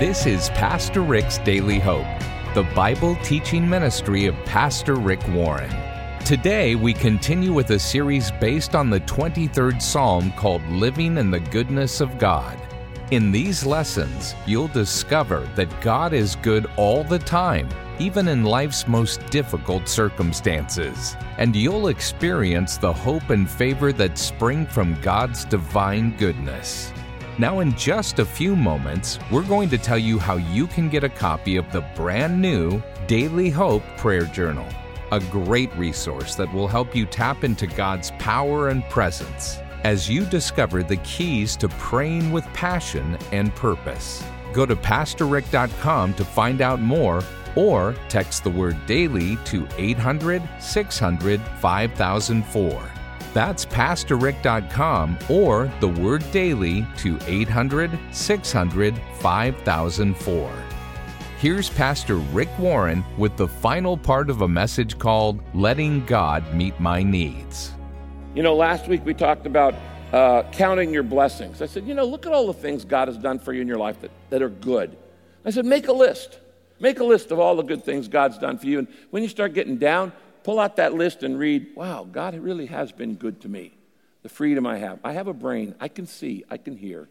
This is Pastor Rick's Daily Hope, the Bible teaching ministry of Pastor Rick Warren. Today, we continue with a series based on the 23rd Psalm called Living in the Goodness of God. In these lessons, you'll discover that God is good all the time, even in life's most difficult circumstances. And you'll experience the hope and favor that spring from God's divine goodness. Now, in just a few moments, we're going to tell you how you can get a copy of the brand new Daily Hope Prayer Journal, a great resource that will help you tap into God's power and presence as you discover the keys to praying with passion and purpose. Go to PastorRick.com to find out more or text the word daily to 800 600 5004. That's PastorRick.com or the word daily to 800 600 5004. Here's Pastor Rick Warren with the final part of a message called Letting God Meet My Needs. You know, last week we talked about uh, counting your blessings. I said, you know, look at all the things God has done for you in your life that, that are good. I said, make a list. Make a list of all the good things God's done for you. And when you start getting down, pull out that list and read, wow, God really has been good to me. The freedom I have. I have a brain. I can see. I can hear.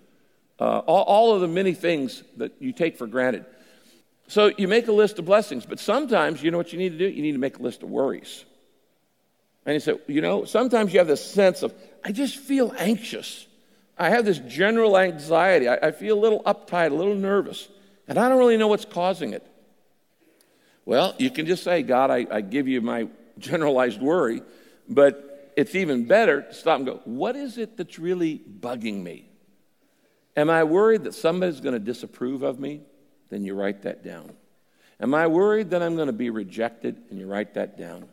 Uh, all, all of the many things that you take for granted. So you make a list of blessings, but sometimes you know what you need to do? You need to make a list of worries. And he said, you know, sometimes you have this sense of, I just feel anxious. I have this general anxiety. I, I feel a little uptight, a little nervous, and I don't really know what's causing it. Well, you can just say, God, I, I give you my generalized worry, but it's even better to stop and go, what is it that's really bugging me? Am I worried that somebody's going to disapprove of me? Then you write that down. Am I worried that I'm going to be rejected? And you write that down.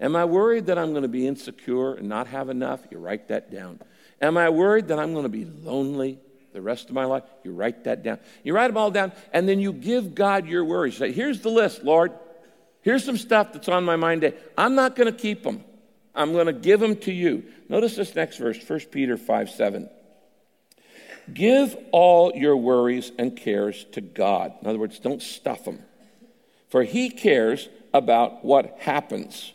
Am I worried that I'm going to be insecure and not have enough? You write that down. Am I worried that I'm going to be lonely the rest of my life? You write that down. You write them all down, and then you give God your worries. Say, Here's the list, Lord. Here's some stuff that's on my mind today. I'm not going to keep them. I'm going to give them to you. Notice this next verse, 1 Peter 5 7. Give all your worries and cares to God. In other words, don't stuff them. For he cares about what happens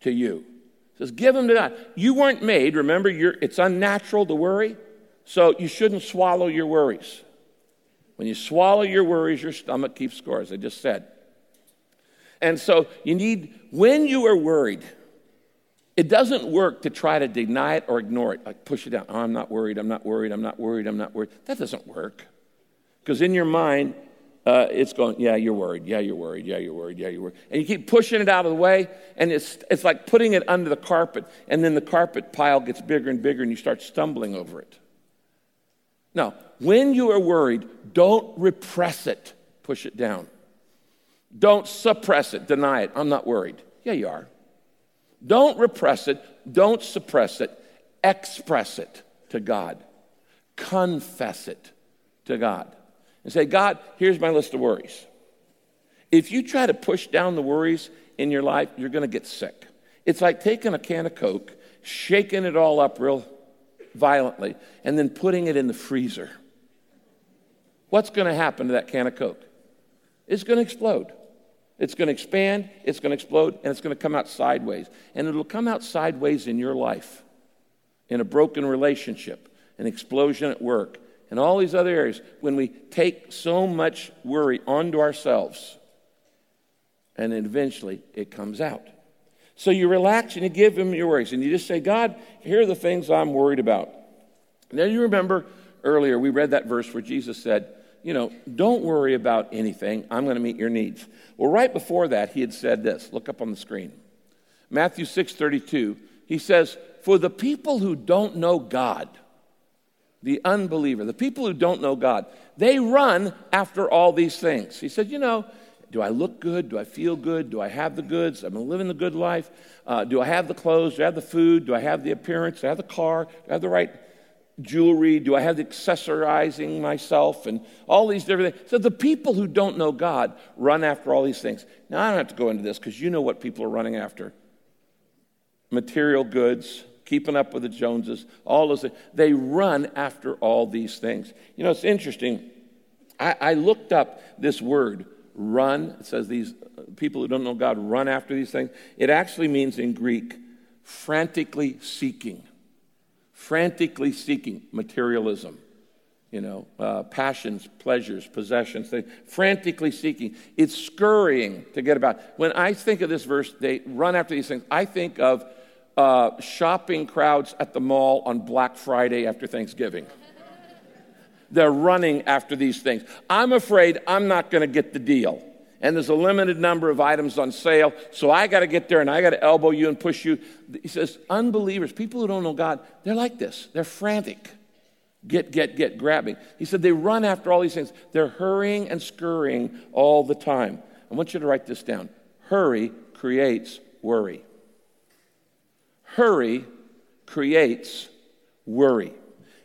to you. Says, give them to God. You weren't made, remember, it's unnatural to worry, so you shouldn't swallow your worries. When you swallow your worries, your stomach keeps score, as I just said. And so you need, when you are worried, it doesn't work to try to deny it or ignore it, like push it down. Oh, I'm not worried, I'm not worried, I'm not worried, I'm not worried. That doesn't work. Because in your mind, uh, it's going, yeah, you're worried, yeah, you're worried, yeah, you're worried, yeah, you're worried. And you keep pushing it out of the way, and it's, it's like putting it under the carpet, and then the carpet pile gets bigger and bigger, and you start stumbling over it. Now, when you are worried, don't repress it, push it down. Don't suppress it, deny it. I'm not worried. Yeah, you are. Don't repress it, don't suppress it, express it to God. Confess it to God. And say, God, here's my list of worries. If you try to push down the worries in your life, you're going to get sick. It's like taking a can of Coke, shaking it all up real violently, and then putting it in the freezer. What's going to happen to that can of Coke? It's going to explode. It's going to expand, it's going to explode, and it's going to come out sideways. And it'll come out sideways in your life, in a broken relationship, an explosion at work, and all these other areas when we take so much worry onto ourselves. And then eventually it comes out. So you relax and you give him your worries, and you just say, God, here are the things I'm worried about. Now you remember earlier we read that verse where Jesus said, you know, don't worry about anything. I'm going to meet your needs. Well, right before that, he had said this. Look up on the screen. Matthew 6 32. He says, For the people who don't know God, the unbeliever, the people who don't know God, they run after all these things. He said, You know, do I look good? Do I feel good? Do I have the goods? I'm living the good life? Uh, do I have the clothes? Do I have the food? Do I have the appearance? Do I have the car? Do I have the right jewelry? Do I have the accessorizing myself and all these different things? So the people who don't know God run after all these things. Now, I don't have to go into this because you know what people are running after material goods, keeping up with the Joneses, all those things. They run after all these things. You know, it's interesting. I, I looked up this word, run. It says these uh, people who don't know God run after these things. It actually means in Greek, frantically seeking. Frantically seeking materialism you know, uh, passions, pleasures, possessions, they, frantically seeking. It's scurrying to get about. When I think of this verse, they run after these things. I think of uh, shopping crowds at the mall on Black Friday after Thanksgiving. They're running after these things. I'm afraid I'm not going to get the deal. And there's a limited number of items on sale, so I got to get there and I got to elbow you and push you. He says, unbelievers, people who don't know God, they're like this. They're frantic. Get, get, get, grabbing. He said they run after all these things. They're hurrying and scurrying all the time. I want you to write this down. Hurry creates worry. Hurry creates worry.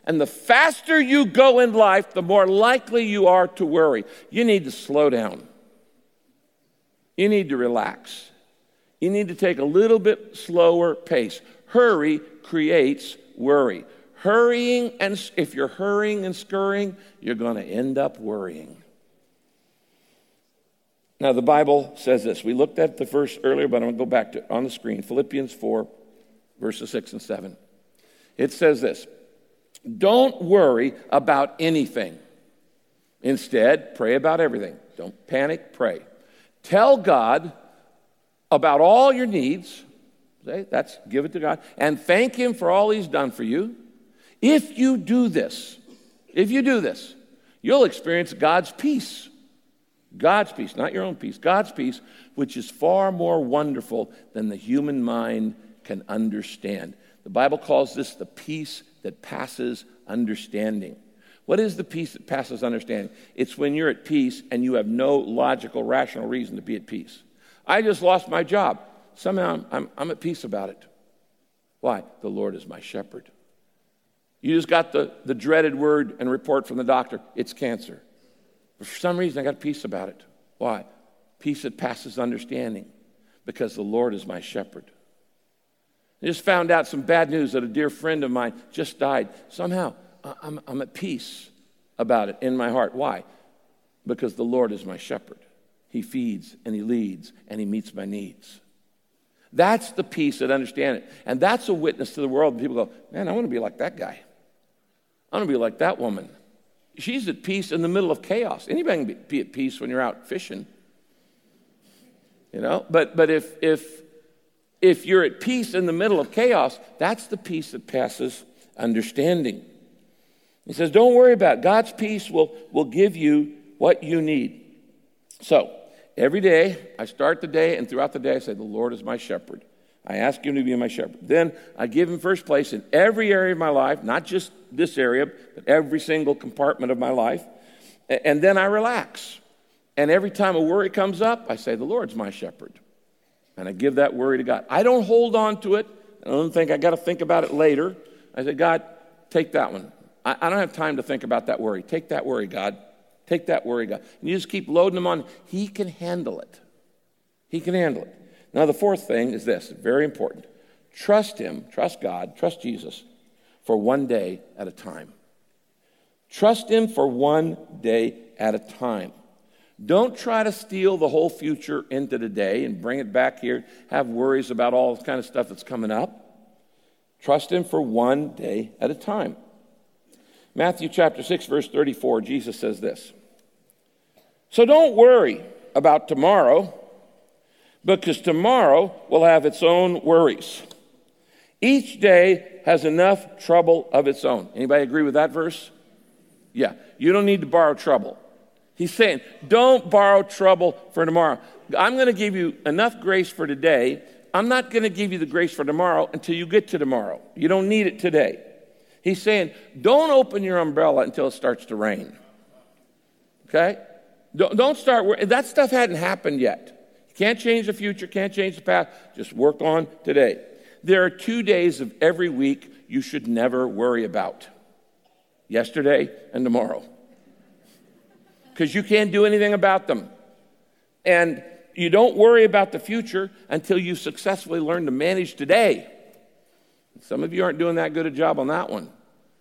And the faster you go in life, the more likely you are to worry. You need to slow down. You need to relax. You need to take a little bit slower pace. Hurry creates worry. Hurrying, and if you're hurrying and scurrying, you're going to end up worrying. Now, the Bible says this. We looked at the verse earlier, but I'm going to go back to on the screen Philippians 4, verses 6 and 7. It says this Don't worry about anything. Instead, pray about everything. Don't panic, pray. Tell God about all your needs. That's give it to God. And thank Him for all He's done for you. If you do this, if you do this, you'll experience God's peace. God's peace, not your own peace, God's peace, which is far more wonderful than the human mind can understand. The Bible calls this the peace that passes understanding. What is the peace that passes understanding? It's when you're at peace and you have no logical, rational reason to be at peace. I just lost my job. Somehow I'm, I'm at peace about it. Why? The Lord is my shepherd. You just got the, the dreaded word and report from the doctor it's cancer. But for some reason, I got peace about it. Why? Peace that passes understanding, because the Lord is my shepherd. I just found out some bad news that a dear friend of mine just died. Somehow, I'm, I'm at peace about it in my heart. Why? Because the Lord is my shepherd. He feeds and He leads and He meets my needs. That's the peace that understand it. And that's a witness to the world. People go, man, I want to be like that guy. I want to be like that woman. She's at peace in the middle of chaos. Anybody can be at peace when you're out fishing. You know, but, but if, if, if you're at peace in the middle of chaos, that's the peace that passes understanding. He says, Don't worry about it. God's peace will, will give you what you need. So, every day, I start the day, and throughout the day, I say, The Lord is my shepherd. I ask him to be my shepherd. Then I give him first place in every area of my life, not just this area, but every single compartment of my life. And then I relax. And every time a worry comes up, I say, The Lord's my shepherd. And I give that worry to God. I don't hold on to it. I don't think I got to think about it later. I say, God, take that one. I, I don't have time to think about that worry. Take that worry, God. Take that worry, God. And you just keep loading them on. He can handle it. He can handle it. Now, the fourth thing is this very important trust Him, trust God, trust Jesus for one day at a time. Trust Him for one day at a time. Don't try to steal the whole future into today and bring it back here, have worries about all this kind of stuff that's coming up. Trust Him for one day at a time. Matthew chapter 6, verse 34, Jesus says this So don't worry about tomorrow because tomorrow will have its own worries. Each day has enough trouble of its own. Anybody agree with that verse? Yeah, you don't need to borrow trouble. He's saying, don't borrow trouble for tomorrow. I'm going to give you enough grace for today. I'm not going to give you the grace for tomorrow until you get to tomorrow. You don't need it today. He's saying, don't open your umbrella until it starts to rain. Okay? Don't, don't start, that stuff hadn't happened yet. You can't change the future, can't change the past. Just work on today. There are two days of every week you should never worry about yesterday and tomorrow. Because you can't do anything about them. And you don't worry about the future until you successfully learn to manage today. Some of you aren't doing that good a job on that one.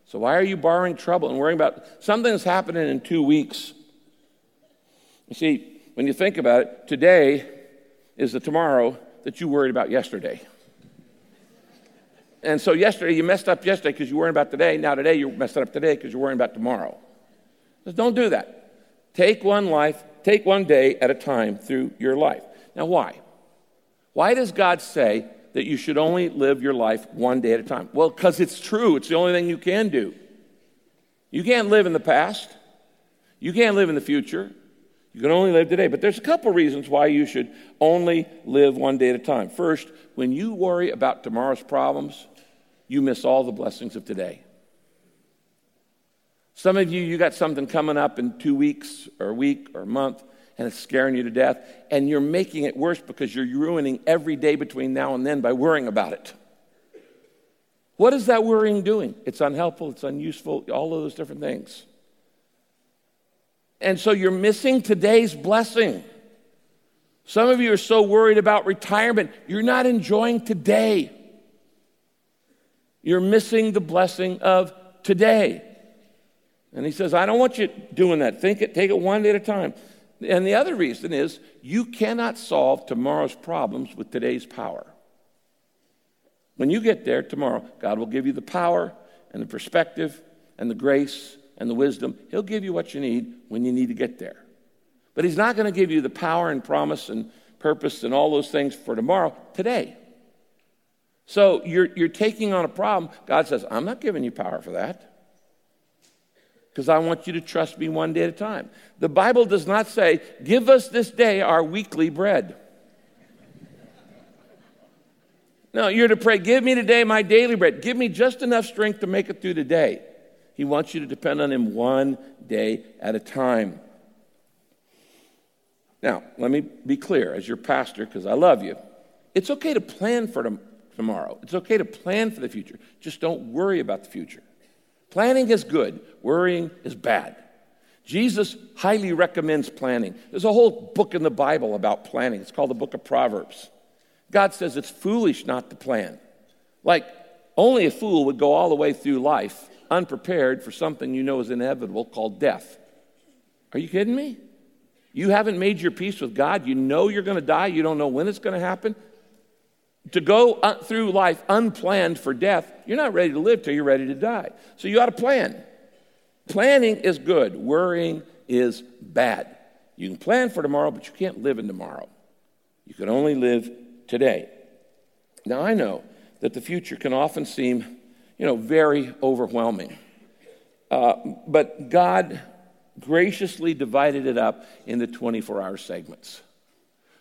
So why are you borrowing trouble and worrying about something that's happening in two weeks? You see, when you think about it, today is the tomorrow that you worried about yesterday. And so yesterday, you messed up yesterday because you worried about today. Now today, you're messing up today because you're worrying about tomorrow. Just don't do that. Take one life, take one day at a time through your life. Now, why? Why does God say that you should only live your life one day at a time? Well, because it's true. It's the only thing you can do. You can't live in the past, you can't live in the future. You can only live today. But there's a couple reasons why you should only live one day at a time. First, when you worry about tomorrow's problems, you miss all the blessings of today. Some of you, you got something coming up in two weeks or a week or a month, and it's scaring you to death, and you're making it worse because you're ruining every day between now and then by worrying about it. What is that worrying doing? It's unhelpful, it's unuseful, all of those different things. And so you're missing today's blessing. Some of you are so worried about retirement, you're not enjoying today. You're missing the blessing of today. And he says, I don't want you doing that. Think it, take it one day at a time. And the other reason is you cannot solve tomorrow's problems with today's power. When you get there tomorrow, God will give you the power and the perspective and the grace and the wisdom. He'll give you what you need when you need to get there. But He's not going to give you the power and promise and purpose and all those things for tomorrow, today. So you're, you're taking on a problem. God says, I'm not giving you power for that because I want you to trust me one day at a time. The Bible does not say, Give us this day our weekly bread. No, you're to pray, Give me today my daily bread. Give me just enough strength to make it through the day. He wants you to depend on Him one day at a time. Now, let me be clear as your pastor, because I love you. It's okay to plan for tomorrow, it's okay to plan for the future. Just don't worry about the future. Planning is good, worrying is bad. Jesus highly recommends planning. There's a whole book in the Bible about planning. It's called the book of Proverbs. God says it's foolish not to plan. Like, only a fool would go all the way through life unprepared for something you know is inevitable called death. Are you kidding me? You haven't made your peace with God. You know you're going to die. You don't know when it's going to happen. To go through life unplanned for death, you're not ready to live till you're ready to die. So you ought to plan. Planning is good, worrying is bad. You can plan for tomorrow, but you can't live in tomorrow. You can only live today. Now, I know that the future can often seem you know, very overwhelming. Uh, but God graciously divided it up into 24 hour segments.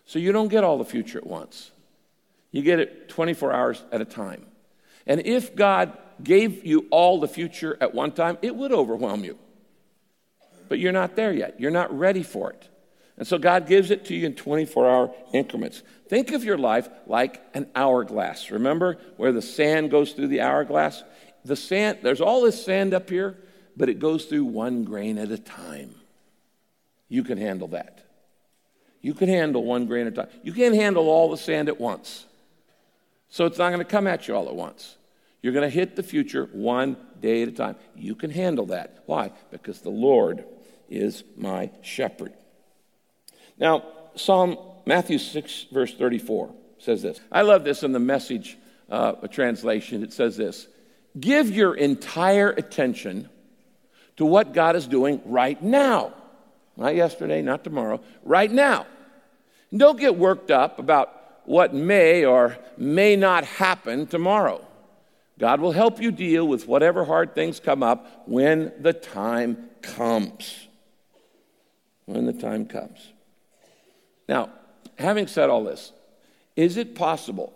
So you don't get all the future at once. You get it 24 hours at a time. And if God gave you all the future at one time, it would overwhelm you. But you're not there yet. You're not ready for it. And so God gives it to you in 24 hour increments. Think of your life like an hourglass. Remember where the sand goes through the hourglass? The sand, there's all this sand up here, but it goes through one grain at a time. You can handle that. You can handle one grain at a time. You can't handle all the sand at once. So it's not going to come at you all at once. You're going to hit the future one day at a time. You can handle that. Why? Because the Lord is my shepherd. Now, Psalm Matthew 6, verse 34 says this. I love this in the message uh, translation. It says this Give your entire attention to what God is doing right now. Not yesterday, not tomorrow, right now. Don't get worked up about what may or may not happen tomorrow. God will help you deal with whatever hard things come up when the time comes. When the time comes. Now, having said all this, is it possible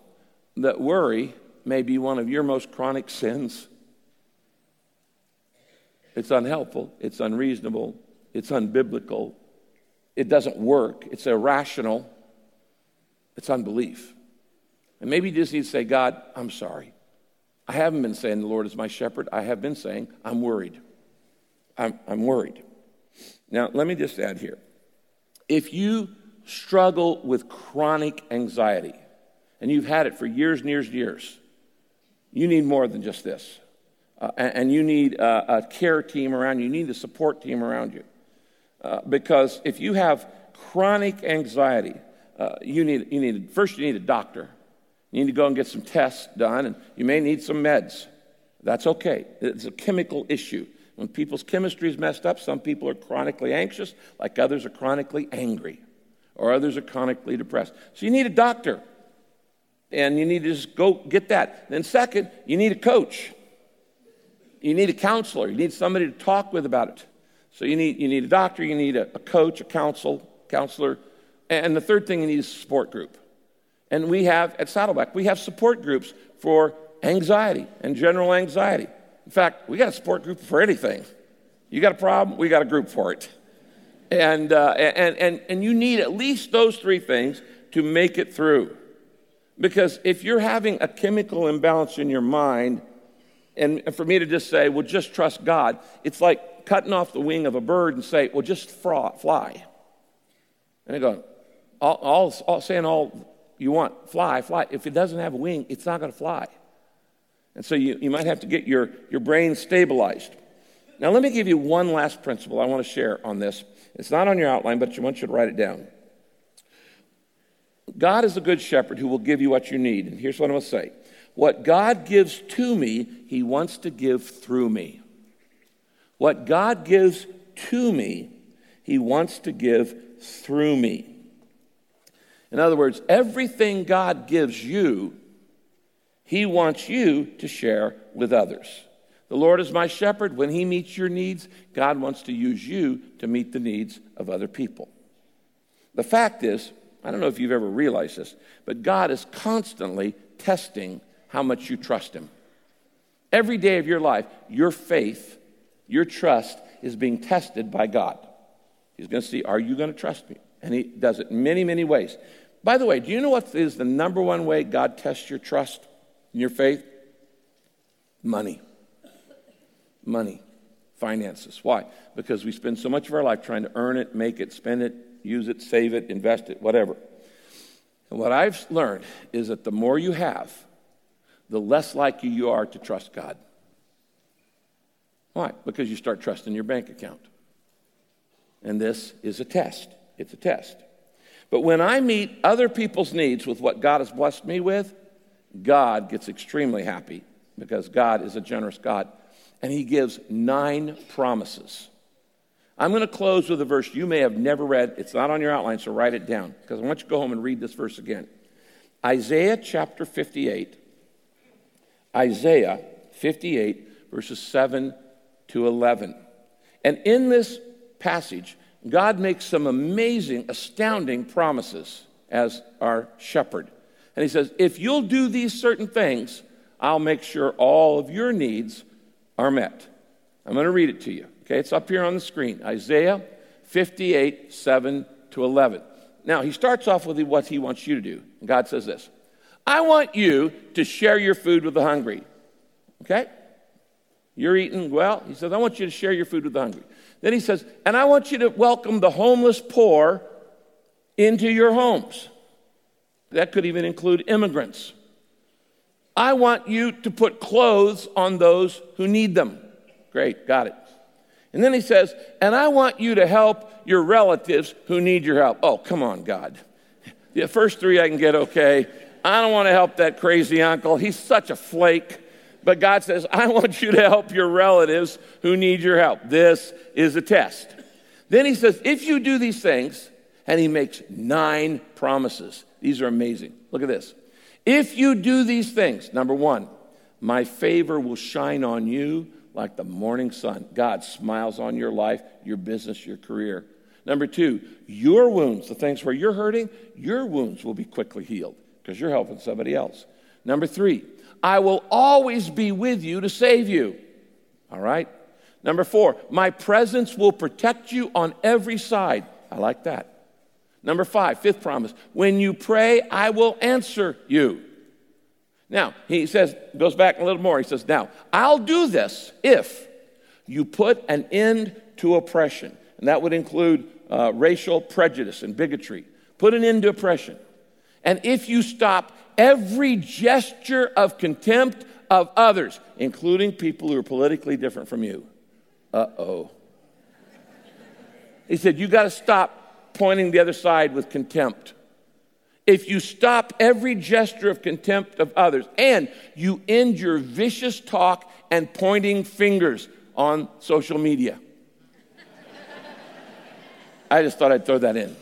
that worry may be one of your most chronic sins? It's unhelpful, it's unreasonable, it's unbiblical, it doesn't work, it's irrational, it's unbelief. And maybe you just need to say, God, I'm sorry. I haven't been saying the Lord is my shepherd. I have been saying, I'm worried. I'm, I'm worried. Now, let me just add here. If you struggle with chronic anxiety, and you've had it for years and years and years, you need more than just this. Uh, and, and, you need a, a, care team around you, you need a support team around you. Uh, because if you have chronic anxiety, uh, you need, you need, first you need a doctor. You need to go and get some tests done, and you may need some meds. That's okay. It's a chemical issue. When people's chemistry is messed up, some people are chronically anxious, like others are chronically angry, or others are chronically depressed. So you need a doctor, and you need to just go get that. Then, second, you need a coach. You need a counselor. You need somebody to talk with about it. So you need, you need a doctor, you need a, a coach, a counsel, counselor, and the third thing you need is support group. And we have at Saddleback, we have support groups for anxiety and general anxiety. In fact, we got a support group for anything. You got a problem, we got a group for it. And, uh, and, and, and you need at least those three things to make it through. Because if you're having a chemical imbalance in your mind, and for me to just say, well, just trust God, it's like cutting off the wing of a bird and say, well, just fly. And I go, all, all, all saying all you want, fly, fly. If it doesn't have a wing, it's not going to fly. And so you, you might have to get your, your brain stabilized. Now, let me give you one last principle I want to share on this. It's not on your outline, but I want you to write it down. God is a good shepherd who will give you what you need. And here's what I'm going to say What God gives to me, he wants to give through me. What God gives to me, he wants to give through me. In other words, everything God gives you, he wants you to share with others. The Lord is my shepherd. When He meets your needs, God wants to use you to meet the needs of other people. The fact is, I don't know if you've ever realized this, but God is constantly testing how much you trust Him. Every day of your life, your faith, your trust is being tested by God. He's going to see, are you going to trust me? And He does it in many, many ways. By the way, do you know what is the number one way God tests your trust? in your faith? Money. Money. Finances. Why? Because we spend so much of our life trying to earn it, make it, spend it, use it, save it, invest it, whatever. And what I've learned is that the more you have, the less likely you are to trust God. Why? Because you start trusting your bank account. And this is a test. It's a test. But when I meet other people's needs with what God has blessed me with, God gets extremely happy because God is a generous God. And he gives nine promises. I'm going to close with a verse you may have never read. It's not on your outline, so write it down because I want you to go home and read this verse again. Isaiah chapter 58. Isaiah 58, verses 7 to 11. And in this passage, God makes some amazing, astounding promises as our shepherd. And he says, If you'll do these certain things, I'll make sure all of your needs are met. I'm going to read it to you. Okay, it's up here on the screen Isaiah 58, 7 to 11. Now, he starts off with what he wants you to do. And God says this I want you to share your food with the hungry. Okay? You're eating well. He says, I want you to share your food with the hungry. Then he says, and I want you to welcome the homeless poor into your homes. That could even include immigrants. I want you to put clothes on those who need them. Great, got it. And then he says, and I want you to help your relatives who need your help. Oh, come on, God. The first three I can get okay. I don't want to help that crazy uncle. He's such a flake. But God says, I want you to help your relatives who need your help. This is a test. Then he says, if you do these things, and he makes nine promises. These are amazing. Look at this. If you do these things, number one, my favor will shine on you like the morning sun. God smiles on your life, your business, your career. Number two, your wounds, the things where you're hurting, your wounds will be quickly healed because you're helping somebody else. Number three, I will always be with you to save you. All right? Number four, my presence will protect you on every side. I like that. Number five, fifth promise when you pray, I will answer you. Now, he says, goes back a little more. He says, Now, I'll do this if you put an end to oppression. And that would include uh, racial prejudice and bigotry. Put an end to oppression. And if you stop every gesture of contempt of others, including people who are politically different from you. Uh oh. He said, You got to stop pointing the other side with contempt, if you stop every gesture of contempt of others, and you end your vicious talk and pointing fingers on social media. I just thought I'd throw that in.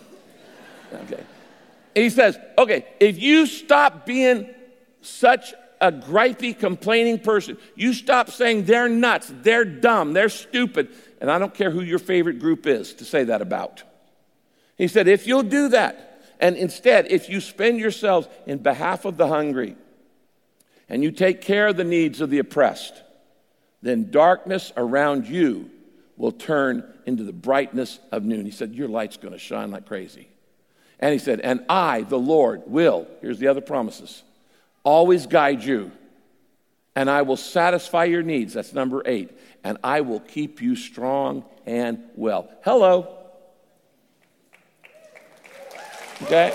Okay. And he says, okay, if you stop being such a gripey, complaining person, you stop saying they're nuts, they're dumb, they're stupid, and I don't care who your favorite group is to say that about. He said, if you'll do that, and instead, if you spend yourselves in behalf of the hungry, and you take care of the needs of the oppressed, then darkness around you will turn into the brightness of noon. He said, Your light's going to shine like crazy. And he said, And I, the Lord, will, here's the other promises, always guide you, and I will satisfy your needs. That's number eight. And I will keep you strong and well. Hello. Okay?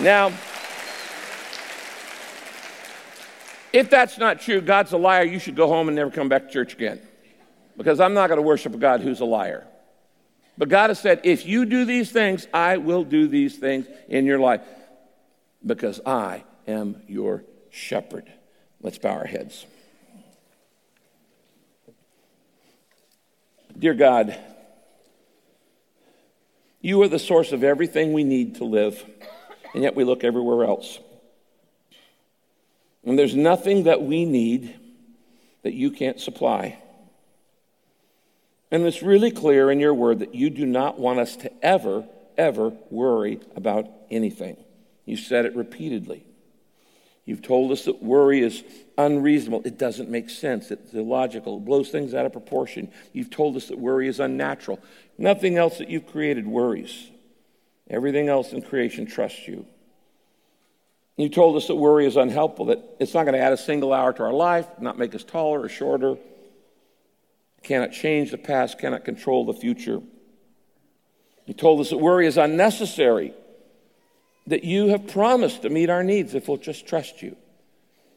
Now, if that's not true, God's a liar, you should go home and never come back to church again. Because I'm not going to worship a God who's a liar. But God has said, if you do these things, I will do these things in your life. Because I am your shepherd. Let's bow our heads. Dear God, you are the source of everything we need to live, and yet we look everywhere else. And there's nothing that we need that you can't supply. And it's really clear in your word that you do not want us to ever, ever worry about anything. You said it repeatedly. You've told us that worry is unreasonable. It doesn't make sense. It's illogical. It blows things out of proportion. You've told us that worry is unnatural. Nothing else that you've created worries. Everything else in creation trusts you. You told us that worry is unhelpful, that it's not going to add a single hour to our life, not make us taller or shorter, cannot change the past, cannot control the future. He told us that worry is unnecessary, that you have promised to meet our needs if we'll just trust you.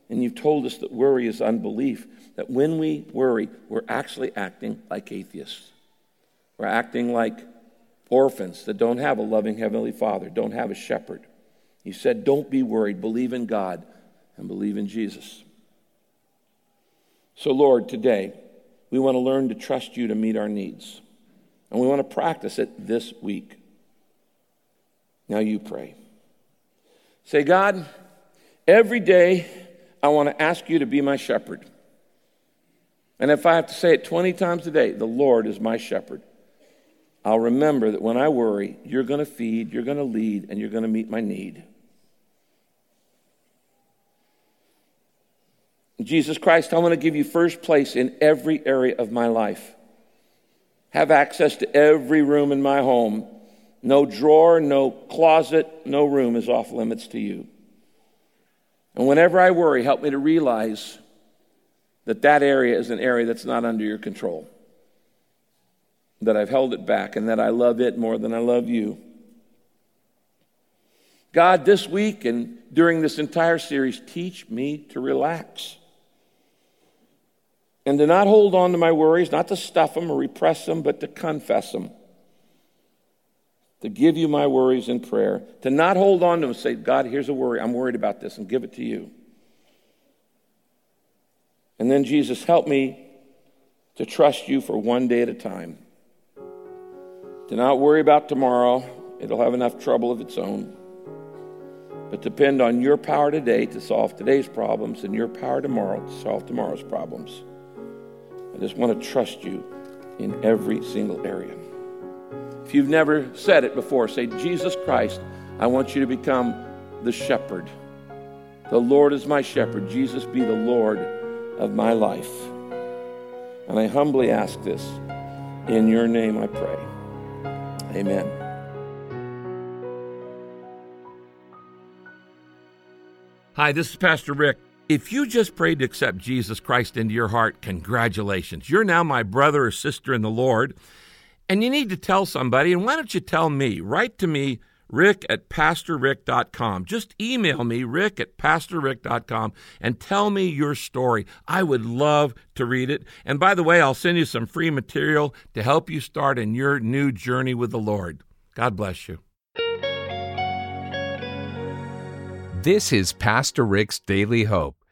And you've told us that worry is unbelief, that when we worry, we're actually acting like atheists. We're acting like orphans that don't have a loving Heavenly Father, don't have a shepherd. You said, Don't be worried, believe in God and believe in Jesus. So, Lord, today, we want to learn to trust you to meet our needs. And we want to practice it this week. Now you pray. Say, God, every day I want to ask you to be my shepherd. And if I have to say it 20 times a day, the Lord is my shepherd. I'll remember that when I worry, you're going to feed, you're going to lead, and you're going to meet my need. Jesus Christ, I want to give you first place in every area of my life. Have access to every room in my home. No drawer, no closet, no room is off limits to you. And whenever I worry, help me to realize that that area is an area that's not under your control that I've held it back and that I love it more than I love you. God, this week and during this entire series, teach me to relax and to not hold on to my worries, not to stuff them or repress them, but to confess them. To give you my worries in prayer, to not hold on to them and say, God, here's a worry. I'm worried about this, and give it to you. And then, Jesus, help me to trust you for one day at a time. To not worry about tomorrow, it'll have enough trouble of its own. But depend on your power today to solve today's problems and your power tomorrow to solve tomorrow's problems. I just want to trust you in every single area. If you've never said it before, say, Jesus Christ, I want you to become the shepherd. The Lord is my shepherd. Jesus be the Lord of my life. And I humbly ask this. In your name I pray. Amen. Hi, this is Pastor Rick. If you just prayed to accept Jesus Christ into your heart, congratulations. You're now my brother or sister in the Lord, and you need to tell somebody. And why don't you tell me? Write to me rick at pastorrick.com. Just email me, rick at pastorrick.com, and tell me your story. I would love to read it. And by the way, I'll send you some free material to help you start in your new journey with the Lord. God bless you. This is Pastor Rick's Daily Hope.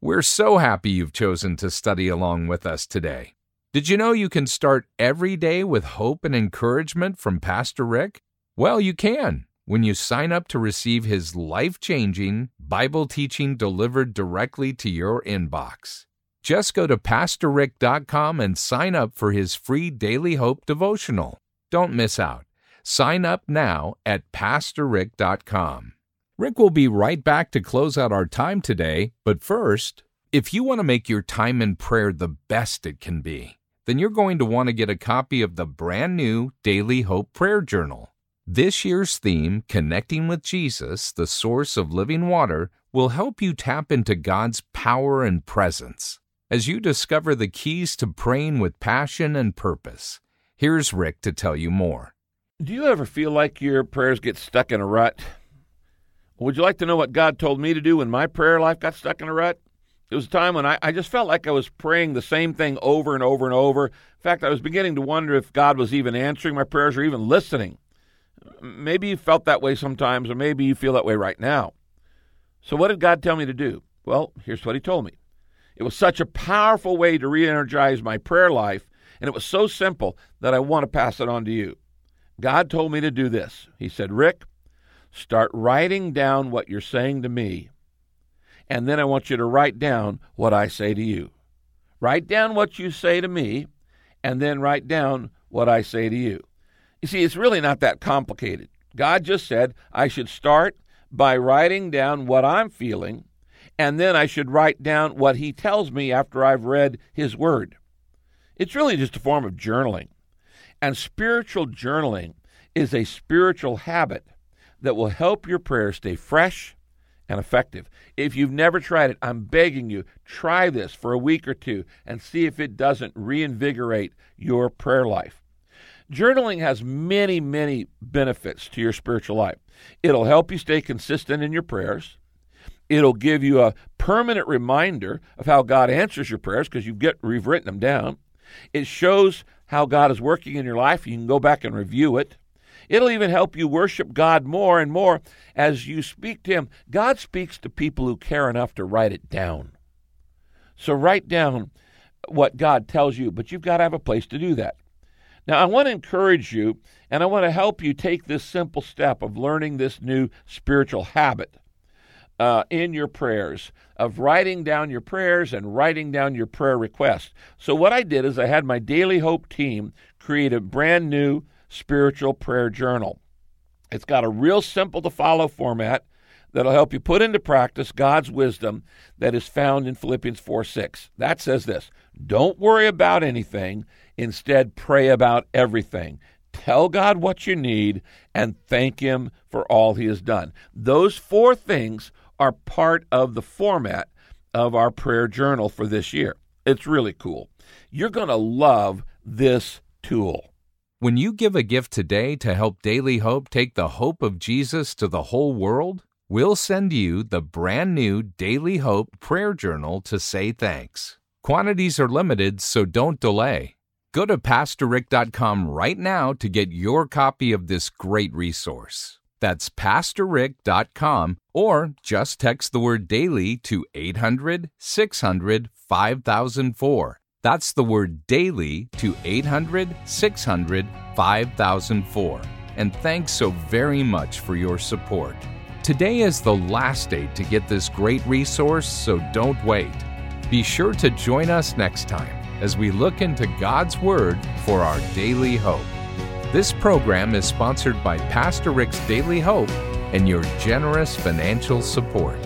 We're so happy you've chosen to study along with us today. Did you know you can start every day with hope and encouragement from Pastor Rick? Well, you can when you sign up to receive his life changing Bible teaching delivered directly to your inbox. Just go to PastorRick.com and sign up for his free Daily Hope devotional. Don't miss out. Sign up now at PastorRick.com. Rick will be right back to close out our time today, but first, if you want to make your time in prayer the best it can be, then you're going to want to get a copy of the brand new Daily Hope Prayer Journal. This year's theme, Connecting with Jesus, the Source of Living Water, will help you tap into God's power and presence as you discover the keys to praying with passion and purpose. Here's Rick to tell you more. Do you ever feel like your prayers get stuck in a rut? Would you like to know what God told me to do when my prayer life got stuck in a rut? It was a time when I, I just felt like I was praying the same thing over and over and over. In fact, I was beginning to wonder if God was even answering my prayers or even listening. Maybe you felt that way sometimes, or maybe you feel that way right now. So, what did God tell me to do? Well, here's what He told me. It was such a powerful way to re energize my prayer life, and it was so simple that I want to pass it on to you. God told me to do this. He said, Rick, Start writing down what you're saying to me, and then I want you to write down what I say to you. Write down what you say to me, and then write down what I say to you. You see, it's really not that complicated. God just said I should start by writing down what I'm feeling, and then I should write down what He tells me after I've read His Word. It's really just a form of journaling. And spiritual journaling is a spiritual habit that will help your prayer stay fresh and effective. If you've never tried it, I'm begging you, try this for a week or two and see if it doesn't reinvigorate your prayer life. Journaling has many, many benefits to your spiritual life. It'll help you stay consistent in your prayers. It'll give you a permanent reminder of how God answers your prayers because you've, get, you've written them down. It shows how God is working in your life. You can go back and review it. It'll even help you worship God more and more as you speak to Him. God speaks to people who care enough to write it down. So write down what God tells you, but you've got to have a place to do that. Now, I want to encourage you and I want to help you take this simple step of learning this new spiritual habit uh, in your prayers, of writing down your prayers and writing down your prayer requests. So, what I did is I had my Daily Hope team create a brand new spiritual prayer journal. It's got a real simple to follow format that'll help you put into practice God's wisdom that is found in Philippians 4 6. That says this Don't worry about anything, instead, pray about everything. Tell God what you need and thank Him for all He has done. Those four things are part of the format of our prayer journal for this year. It's really cool. You're going to love this tool. When you give a gift today to help Daily Hope take the hope of Jesus to the whole world, we'll send you the brand new Daily Hope Prayer Journal to say thanks. Quantities are limited, so don't delay. Go to PastorRick.com right now to get your copy of this great resource. That's PastorRick.com or just text the word daily to 800 600 5004. That's the word daily to 800 600 5004. And thanks so very much for your support. Today is the last day to get this great resource, so don't wait. Be sure to join us next time as we look into God's Word for our daily hope. This program is sponsored by Pastor Rick's Daily Hope and your generous financial support.